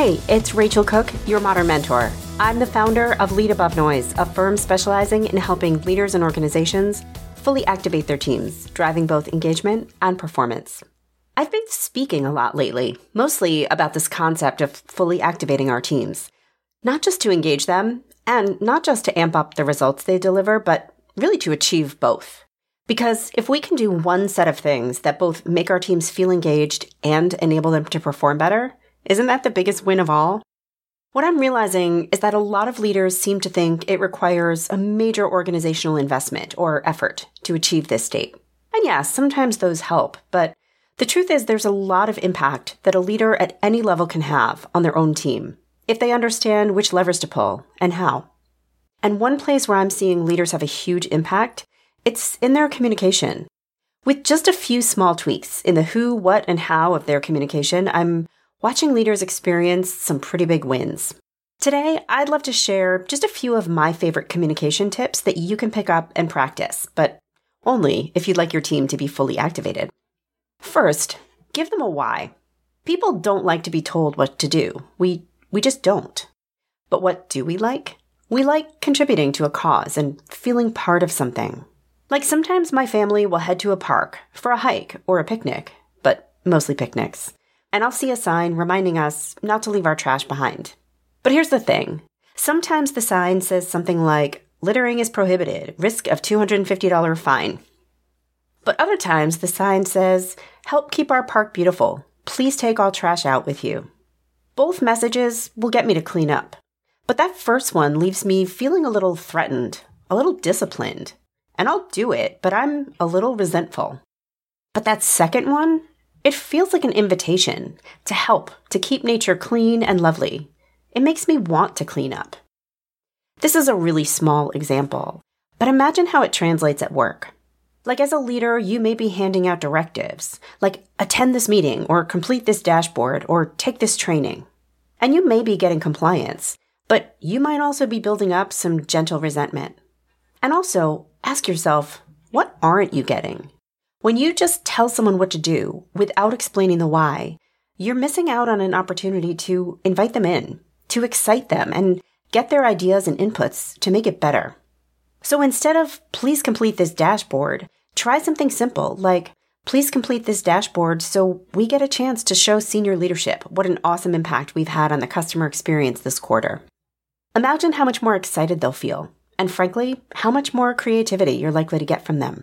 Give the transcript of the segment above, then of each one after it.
Hey, it's Rachel Cooke, your modern mentor. I'm the founder of Lead Above Noise, a firm specializing in helping leaders and organizations fully activate their teams, driving both engagement and performance. I've been speaking a lot lately, mostly about this concept of fully activating our teams, not just to engage them and not just to amp up the results they deliver, but really to achieve both. Because if we can do one set of things that both make our teams feel engaged and enable them to perform better, isn't that the biggest win of all? What I'm realizing is that a lot of leaders seem to think it requires a major organizational investment or effort to achieve this state. And yes, sometimes those help, but the truth is there's a lot of impact that a leader at any level can have on their own team if they understand which levers to pull and how. And one place where I'm seeing leaders have a huge impact, it's in their communication. With just a few small tweaks in the who, what, and how of their communication, I'm watching leaders experience some pretty big wins. Today, I'd love to share just a few of my favorite communication tips that you can pick up and practice, but only if you'd like your team to be fully activated. First, give them a why. People don't like to be told what to do. We, we just don't. But what do we like? We like contributing to a cause and feeling part of something. Like sometimes my family will head to a park for a hike or a picnic, but mostly picnics and I'll see a sign reminding us not to leave our trash behind. But here's the thing sometimes the sign says something like, littering is prohibited, risk of $250 fine. But other times the sign says, help keep our park beautiful. Please take all trash out with you. Both messages will get me to clean up. But that first one leaves me feeling a little threatened, a little disciplined. And I'll do it, but I'm a little resentful. But that second one, it feels like an invitation to help to keep nature clean and lovely. It makes me want to clean up. This is a really small example, but imagine how it translates at work. Like as a leader, you may be handing out directives, like attend this meeting or complete this dashboard or take this training. And you may be getting compliance, but you might also be building up some gentle resentment. And also ask yourself, what aren't you getting? When you just tell someone what to do without explaining the why, you're missing out on an opportunity to invite them in, to excite them, and get their ideas and inputs to make it better. So instead of, please complete this dashboard, try something simple like, please complete this dashboard so we get a chance to show senior leadership what an awesome impact we've had on the customer experience this quarter. Imagine how much more excited they'll feel, and frankly, how much more creativity you're likely to get from them.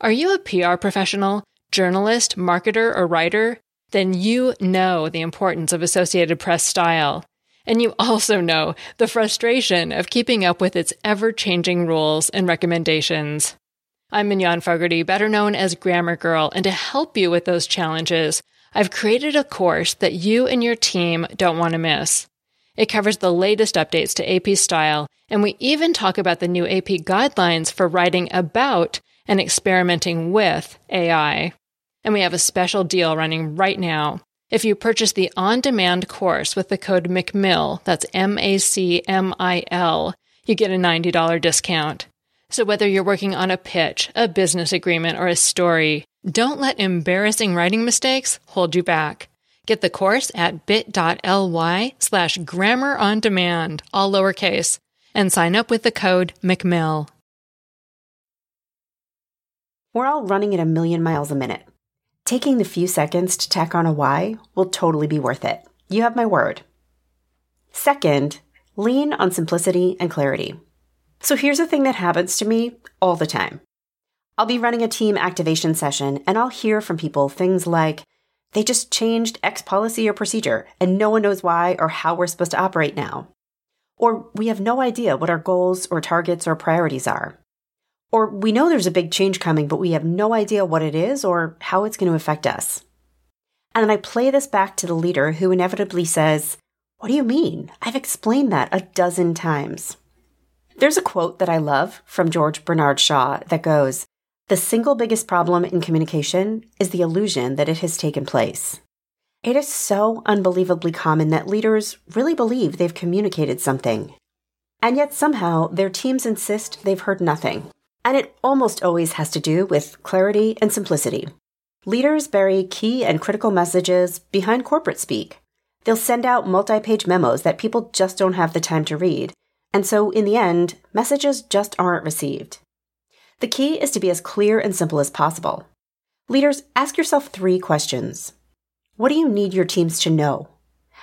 Are you a PR professional, journalist, marketer, or writer? Then you know the importance of Associated Press style. And you also know the frustration of keeping up with its ever changing rules and recommendations. I'm Mignon Fogarty, better known as Grammar Girl, and to help you with those challenges, I've created a course that you and your team don't want to miss. It covers the latest updates to AP style, and we even talk about the new AP guidelines for writing about and experimenting with AI. And we have a special deal running right now. If you purchase the on demand course with the code MACMIL, that's M A C M I L, you get a $90 discount. So whether you're working on a pitch, a business agreement, or a story, Don't let embarrassing writing mistakes hold you back. Get the course at bit.ly slash grammar on demand, all lowercase, and sign up with the code McMill. We're all running at a million miles a minute. Taking the few seconds to tack on a why will totally be worth it. You have my word. Second, lean on simplicity and clarity. So here's a thing that happens to me all the time. I'll be running a team activation session and I'll hear from people things like, they just changed X policy or procedure and no one knows why or how we're supposed to operate now. Or we have no idea what our goals or targets or priorities are. Or we know there's a big change coming, but we have no idea what it is or how it's going to affect us. And then I play this back to the leader who inevitably says, What do you mean? I've explained that a dozen times. There's a quote that I love from George Bernard Shaw that goes, The single biggest problem in communication is the illusion that it has taken place. It is so unbelievably common that leaders really believe they've communicated something. And yet somehow their teams insist they've heard nothing. And it almost always has to do with clarity and simplicity. Leaders bury key and critical messages behind corporate speak. They'll send out multi page memos that people just don't have the time to read, and so, in the end, messages just aren't received. The key is to be as clear and simple as possible. Leaders, ask yourself three questions What do you need your teams to know?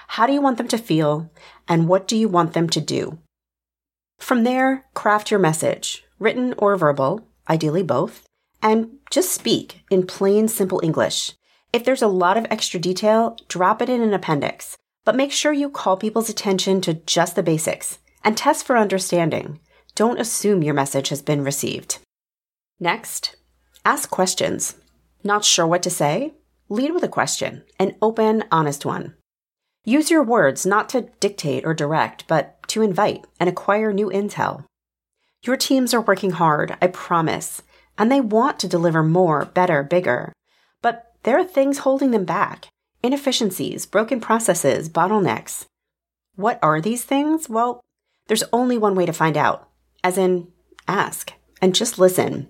How do you want them to feel? And what do you want them to do? From there, craft your message, written or verbal, ideally both, and just speak in plain, simple English. If there's a lot of extra detail, drop it in an appendix, but make sure you call people's attention to just the basics and test for understanding. Don't assume your message has been received. Next, ask questions. Not sure what to say? Lead with a question, an open, honest one. Use your words not to dictate or direct, but to invite and acquire new intel. Your teams are working hard, I promise, and they want to deliver more, better, bigger. But there are things holding them back inefficiencies, broken processes, bottlenecks. What are these things? Well, there's only one way to find out, as in, ask and just listen.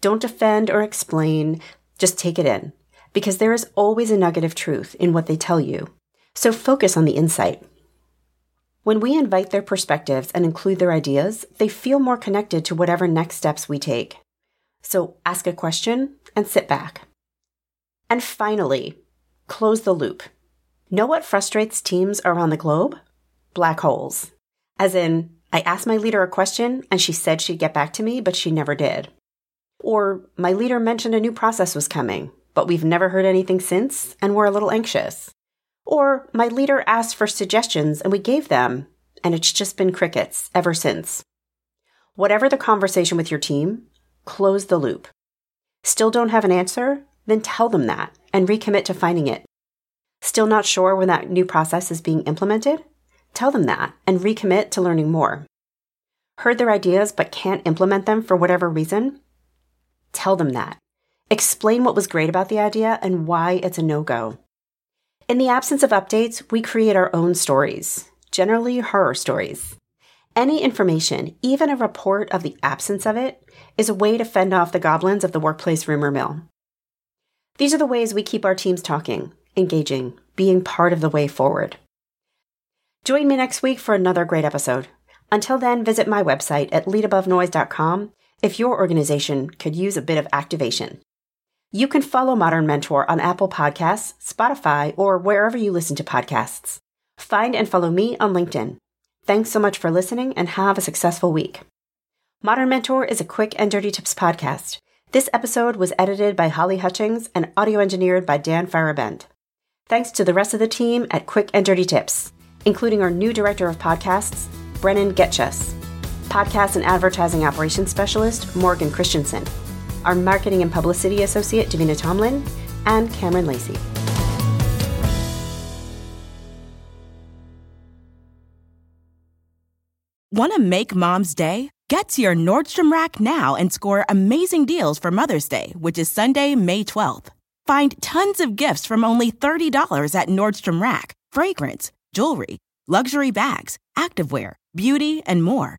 Don't defend or explain, just take it in, because there is always a nugget of truth in what they tell you. So focus on the insight. When we invite their perspectives and include their ideas, they feel more connected to whatever next steps we take. So ask a question and sit back. And finally, close the loop. Know what frustrates teams around the globe? Black holes. As in, I asked my leader a question and she said she'd get back to me, but she never did. Or my leader mentioned a new process was coming, but we've never heard anything since and we're a little anxious. Or my leader asked for suggestions and we gave them, and it's just been crickets ever since. Whatever the conversation with your team, close the loop. Still don't have an answer? Then tell them that and recommit to finding it. Still not sure when that new process is being implemented? Tell them that and recommit to learning more. Heard their ideas but can't implement them for whatever reason? Tell them that. Explain what was great about the idea and why it's a no go. In the absence of updates, we create our own stories, generally horror stories. Any information, even a report of the absence of it, is a way to fend off the goblins of the workplace rumor mill. These are the ways we keep our teams talking, engaging, being part of the way forward. Join me next week for another great episode. Until then, visit my website at leadabovenoise.com if your organization could use a bit of activation. You can follow Modern Mentor on Apple Podcasts, Spotify, or wherever you listen to podcasts. Find and follow me on LinkedIn. Thanks so much for listening and have a successful week. Modern Mentor is a quick and dirty tips podcast. This episode was edited by Holly Hutchings and audio engineered by Dan Feierabend. Thanks to the rest of the team at Quick and Dirty Tips including our new director of podcasts, Brannan Goetschius, podcast and advertising operations specialist, Morgan Christensen, our marketing and publicity associate, Davina Tomlin, and Cameron Lacey. Want to make mom's day? Get to your Nordstrom Rack now and score amazing deals for Mother's Day, which is Sunday, May 12th. Find tons of gifts from only $30 at Nordstrom Rack fragrance, jewelry, luxury bags, activewear, beauty, and more.